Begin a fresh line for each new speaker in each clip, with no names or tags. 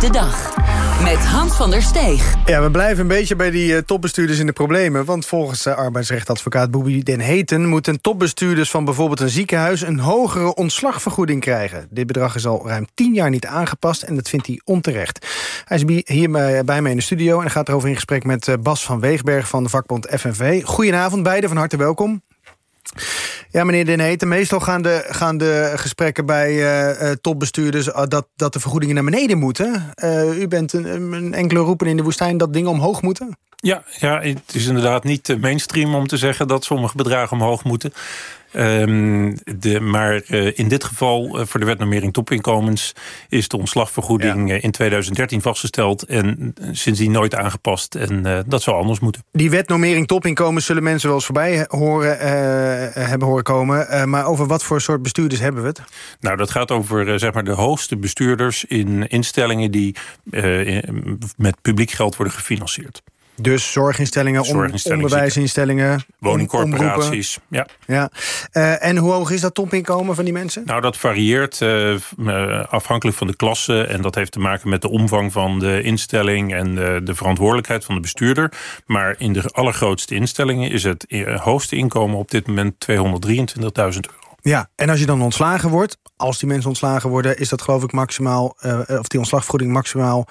de dag. Met Hans van der Steeg.
Ja, we blijven een beetje bij die uh, topbestuurders in de problemen. Want volgens uh, arbeidsrechtadvocaat Boebi Den Heten... moeten topbestuurders van bijvoorbeeld een ziekenhuis... een hogere ontslagvergoeding krijgen. Dit bedrag is al ruim tien jaar niet aangepast... en dat vindt hij onterecht. Hij is hier bij, mij in de studio... en gaat erover in gesprek met uh, Bas van Weegberg van de vakbond FNV. Goedenavond beiden, van harte welkom. Ja, meneer Den Heten, meestal gaan de, gaan de gesprekken bij uh, topbestuurders... Uh, dat, dat de vergoedingen naar beneden moeten. u bent een, een enkele roepen in de woestijn dat dingen omhoog moeten?
Ja, ja, het is inderdaad niet mainstream om te zeggen dat sommige bedragen omhoog moeten. Um, de, maar uh, in dit geval, uh, voor de wetnormering topinkomens... is de ontslagvergoeding ja. in 2013 vastgesteld... en sindsdien nooit aangepast. En dat zou anders moeten.
Die wetnormering topinkomens zullen mensen wel eens voorbij horen, hebben horen komen. maar over wat voor soort bestuurders hebben we het?
Nou, dat gaat over zeg maar de hoogste bestuurders... in instellingen die met publiek geld worden gefinancierd.
Dus zorginstellingen, zorginstellingen onderwijsinstellingen,
woningcorporaties. Ja.
Ja. Uh, en hoe hoog is dat topinkomen van die mensen?
Nou, dat varieert uh, afhankelijk van de klasse. En dat heeft te maken met de omvang van de instelling en de, de verantwoordelijkheid van de bestuurder. Maar in de allergrootste instellingen is het hoogste inkomen op dit moment 223.000 euro.
Ja, en als je dan ontslagen wordt, als die mensen ontslagen worden, is dat geloof ik maximaal, uh, of die ontslagvergoeding maximaal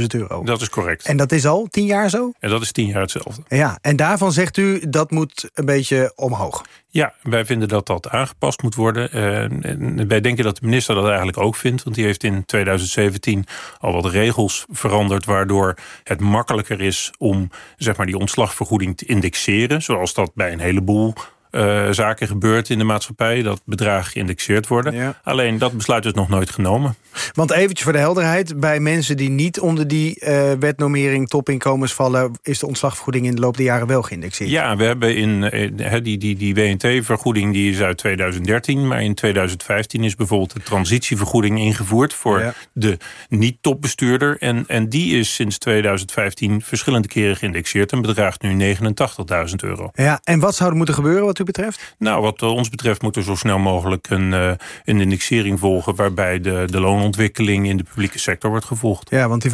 75.000 euro.
Dat is correct.
En dat is al tien jaar zo?
En dat is tien jaar hetzelfde.
Ja, en daarvan zegt u dat moet een beetje omhoog.
Ja, wij vinden dat dat aangepast moet worden. Uh, wij denken dat de minister dat eigenlijk ook vindt. Want die heeft in 2017 al wat regels veranderd... waardoor het makkelijker is om zeg maar, die ontslagvergoeding te indexeren. Zoals dat bij een heleboel uh, zaken gebeurt in de maatschappij. Dat bedragen geïndexeerd worden. Alleen dat besluit is nog nooit genomen.
Want eventjes voor de helderheid. Bij mensen die niet onder die uh, wetnormering topinkomens vallen... is de ontslagvergoeding in de loop der jaren wel geïndexeerd.
Ja, we hebben in uh, die, die, die WNT-vergoeding die is uit 2013. Maar in 2015 is bijvoorbeeld de transitievergoeding ingevoerd... voor ja. de niet-topbestuurder. En, en die is sinds 2015 verschillende keren geïndexeerd... en bedraagt nu 89.000 euro.
Ja, en wat zou er moeten gebeuren wat u betreft?
Nou, wat ons betreft moet er zo snel mogelijk een, uh, een indexering volgen... waarbij de, de loonontwikkeling in de publieke sector wordt gevolgd.
Ja, want die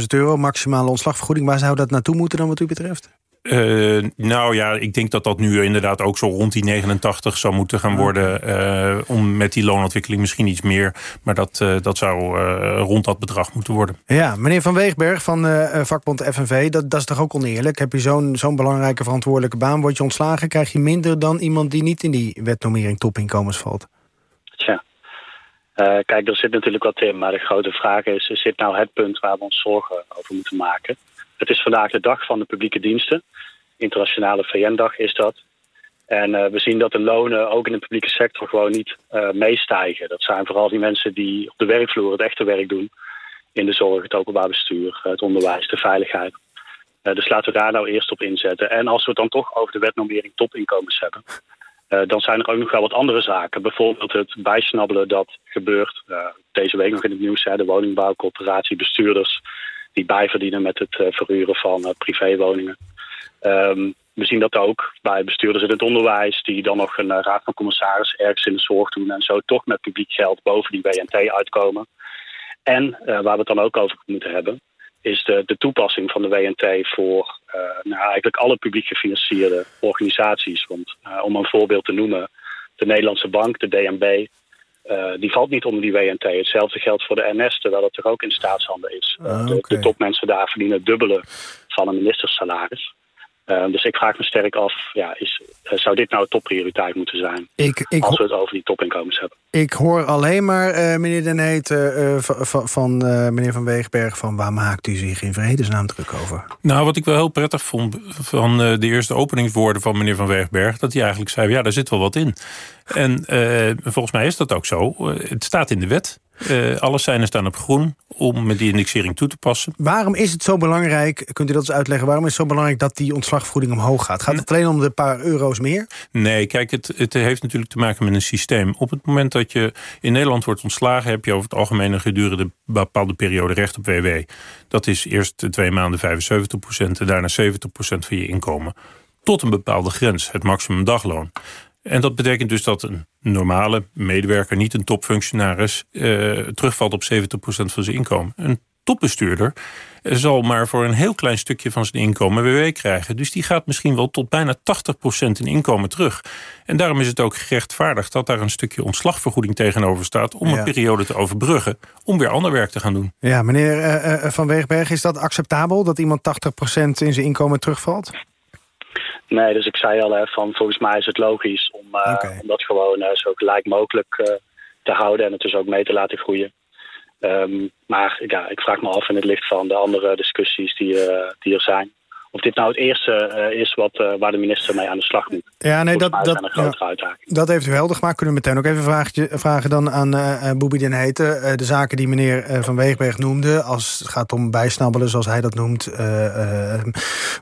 75.000 euro maximale ontslagvergoeding... waar zou dat naartoe moeten dan wat u betreft?
Uh, nou ja, ik denk dat dat nu inderdaad ook zo rond die 89 zou moeten gaan worden. Uh, om met die loonontwikkeling misschien iets meer. Maar dat, uh, dat zou rond dat bedrag moeten worden.
Ja, meneer Van Weegberg van vakbond FNV, dat, dat is toch ook oneerlijk? Heb je zo'n zo'n belangrijke verantwoordelijke baan, word je ontslagen... krijg je minder dan iemand die niet in die wetnormering topinkomens valt?
Tja. kijk, er zit natuurlijk wat in, maar de grote vraag is... is dit nou het punt waar we ons zorgen over moeten maken... Het is vandaag de dag van de publieke diensten. Internationale VN-dag is dat. En uh, we zien dat de lonen ook in de publieke sector gewoon niet uh, meestijgen. Dat zijn vooral die mensen die op de werkvloer het echte werk doen. In de zorg, het openbaar bestuur, het onderwijs, de veiligheid. Uh, dus laten we daar nou eerst op inzetten. En als we het dan toch over de wetnormering topinkomens hebben... dan zijn er ook nog wel wat andere zaken. Bijvoorbeeld het bijsnabbelen dat gebeurt. deze week nog in het nieuws. Hè, de woningbouwcorporatie, bestuurders die bijverdienen met het uh, verhuren van uh, privéwoningen. Um, we zien dat ook bij bestuurders in het onderwijs... die dan nog een uh, raad van commissaris ergens in de zorg doen... en zo toch met publiek geld boven die WNT uitkomen. En waar we het dan ook over moeten hebben... is de, de toepassing van de WNT voor nou, eigenlijk alle publiek gefinancierde organisaties. Want om een voorbeeld te noemen... de Nederlandse Bank, de DNB, uh, die valt niet onder die WNT. Hetzelfde geldt voor de NS, terwijl het er ook in staatshanden is. Ah, okay. de, de, topmensen daar verdienen het dubbele van een ministersalaris. Uh, dus ik vraag me sterk af, ja, is, zou dit nou topprioriteit moeten zijn?
Ik, ik,
als we het over die topinkomens hebben.
Ik hoor alleen maar, meneer Den Heet, van, van meneer Van Weegberg... van waar maakt u zich in vredesnaam druk over?
Nou, wat ik wel heel prettig vond van de eerste openingswoorden van meneer Van Weegberg... dat hij eigenlijk zei, ja, daar zit wel wat in. En uh, volgens mij is dat ook zo. Het staat in de wet. Uh, alle seinen staan op groen om met die indexering toe te passen.
Waarom is het zo belangrijk, kunt u dat eens uitleggen... waarom is het zo belangrijk dat die ontslagvergoeding omhoog gaat? Gaat het alleen om de paar euro's meer?
Nee, kijk, het, het heeft natuurlijk te maken met een systeem. Op het moment dat je in Nederland wordt ontslagen... heb je over het algemeen een gedurende bepaalde periode recht op WW. Dat is eerst twee maanden 75% en daarna 70% van je inkomen. Tot een bepaalde grens, het maximum dagloon. En dat betekent dus dat een normale medewerker, niet een topfunctionaris, uh, terugvalt op 70% van zijn inkomen. Een topbestuurder zal maar voor een heel klein stukje van zijn inkomen WW krijgen. Dus die gaat misschien wel tot bijna 80% in inkomen terug. En daarom is het ook gerechtvaardigd dat daar een stukje ontslagvergoeding tegenover staat om een periode te overbruggen om weer ander werk te gaan doen.
Ja, meneer uh, Van Weegberg, is dat acceptabel dat iemand 80% in zijn inkomen terugvalt?
Nee, dus ik zei al, hè, van volgens mij is het logisch om, uh, om dat gewoon zo gelijk mogelijk te houden en het dus ook mee te laten groeien. Ehm, maar ja, ik vraag me af in het licht van de andere discussies die, die er zijn of dit nou het eerste uh, is wat, uh, waar de minister mee aan de slag moet.
Ja, nee, dat, dat, een grotere ja, uitdaging. dat heeft u helder gemaakt. Kunnen we meteen ook even vragen, vragen dan aan uh, Boebi den Heten. de zaken die meneer Van Weegberg noemde... als het gaat om bijsnabbelen, zoals hij dat noemt...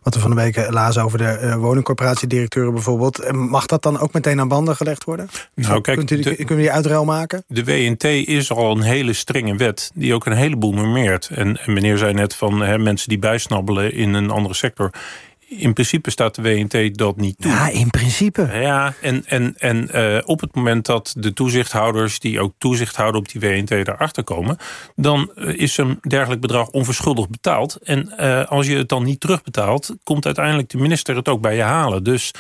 wat we van de week lazen over de woningcorporatiedirecteuren bijvoorbeeld... mag dat dan ook meteen aan banden gelegd worden? Nou, kijk, Kunt u, de, kunnen we die uitruil maken?
De WNT is al een hele strenge wet... die ook een heleboel normeert. En, en meneer zei net van hè, mensen die bijsnabbelen in een andere sector in principe staat de WNT dat niet toe.
Ja, in principe.
Ja, en, en, en uh, op het moment dat de toezichthouders... die ook toezicht houden op die WNT daarachter komen... dan uh, is een dergelijk bedrag onverschuldigd betaald. En uh, als je het dan niet terugbetaalt... komt uiteindelijk de minister het ook bij je halen. Dus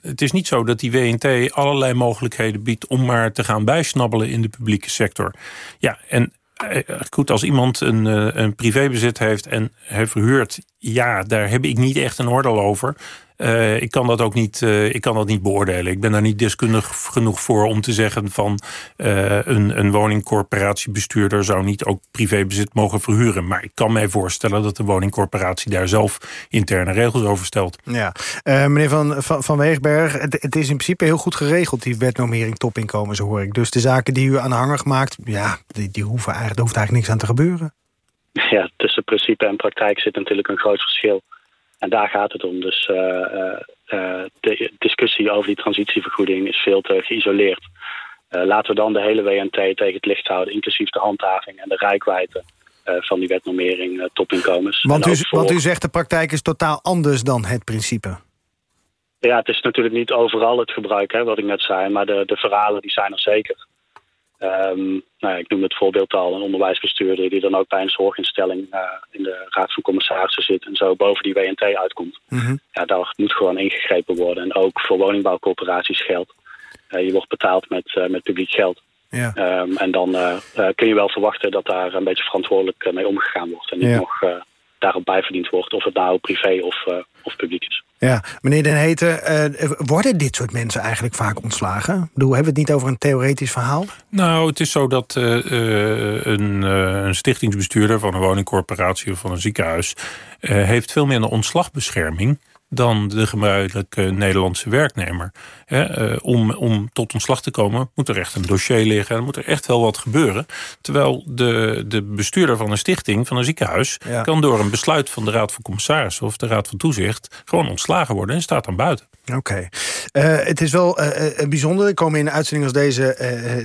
het is niet zo dat die WNT allerlei mogelijkheden biedt... om maar te gaan bijsnabbelen in de publieke sector. Ja, en eh, goed, als iemand een, eh, een privébezit heeft en heeft verhuurd, ja, daar heb ik niet echt een oordeel over. Uh, ik, kan dat ook niet, uh, ik kan dat niet beoordelen. Ik ben daar niet deskundig genoeg voor om te zeggen van uh, een, een woningcorporatiebestuurder zou niet ook privébezit mogen verhuren. Maar ik kan mij voorstellen dat de woningcorporatie daar zelf interne regels over stelt.
Ja, meneer Van, van, van Weegberg, het, het, is in principe heel goed geregeld, die wetnormering topinkomen, zo hoor ik. Dus de zaken die u aanhangig maakt, ja, die, die hoeven eigenlijk, er hoeft eigenlijk niks aan te gebeuren.
Ja, tussen principe en praktijk zit natuurlijk een groot verschil. En daar gaat het om. Dus uh, uh, de discussie over die transitievergoeding is veel te geïsoleerd. laten we dan de hele WNT tegen het licht houden, inclusief de handhaving en de rijkwijde van die wetnormering topinkomens.
Want u, want u zegt de praktijk is totaal anders dan het principe.
Ja, het is natuurlijk niet overal het gebruik, hè, wat ik net zei, maar de, de verhalen die zijn er zeker. Um, nou, ik noem het voorbeeld al, een onderwijsbestuurder die dan ook bij een zorginstelling uh, in de raad van commissarissen zit en zo boven die WNT uitkomt. Mm -hmm. Ja, daar moet gewoon ingegrepen worden. En ook voor woningbouwcorporaties geldt. Uh, je wordt betaald met, uh, met publiek geld. Ja. Um, en dan kun je wel verwachten dat daar een beetje verantwoordelijk mee omgegaan wordt. En niet ja. nog daarop bijverdiend wordt, of het nou privé of, of publiek is.
Ja, meneer Den Heten, uh, worden dit soort mensen eigenlijk vaak ontslagen? Ik hebben we het niet over een theoretisch verhaal?
Nou, het is zo dat uh, een, een, stichtingsbestuurder van een woningcorporatie of van een ziekenhuis heeft veel meer een ontslagbescherming dan de gebruikelijke Nederlandse werknemer. Eh, om, om tot ontslag te komen moet er echt een dossier liggen... en moet er echt wel wat gebeuren. Terwijl de, de bestuurder van een stichting, van een ziekenhuis... kan door een besluit van de Raad van Commissarissen... of de Raad van Toezicht gewoon ontslagen worden en staat dan buiten.
Oké. Het is wel uh, bijzonder. Er komen in een uitzending als deze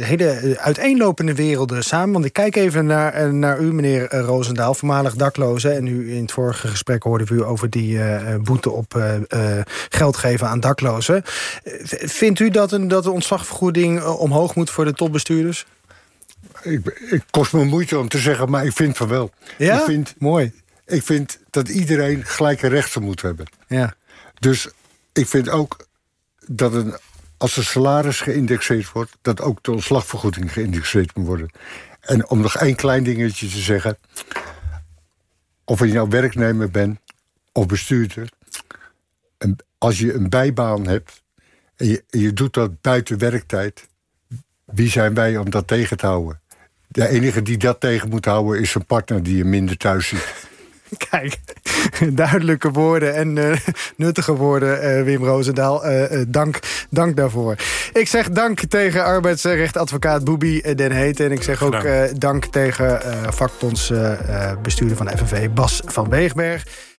hele uiteenlopende werelden samen. Want ik kijk even naar, naar u, meneer Roosendaal, voormalig dakloze. En u in het vorige gesprek hoorden we u over die boete op geld geven aan daklozen. vindt u dat, een, dat de ontslagvergoeding omhoog moet voor de topbestuurders?
Ik, ik kost me moeite om te zeggen, maar ik vind van wel.
Ja?
Ik vind,
Mooi.
Ik vind dat iedereen gelijke rechten moet hebben.
Ja.
Dus ik vind ook dat een, als de salaris geïndexeerd wordt... dat ook de ontslagvergoeding geïndexeerd moet worden. En om nog één klein dingetje te zeggen... of je nou werknemer bent of bestuurder... En als je een bijbaan hebt en je, en je doet dat buiten werktijd... wie zijn wij om dat tegen te houden? De enige die dat tegen moet houden is zijn partner die je minder thuis ziet.
Kijk, duidelijke woorden en uh, nuttige woorden, uh, Wim Roosendaal. Uh, dank, dank daarvoor. Ik zeg dank tegen arbeidsrechtadvocaat Boebi Den Heten. En ik zeg ook dank tegen vakbondsbestuurder van FNV, Bas van Weegberg.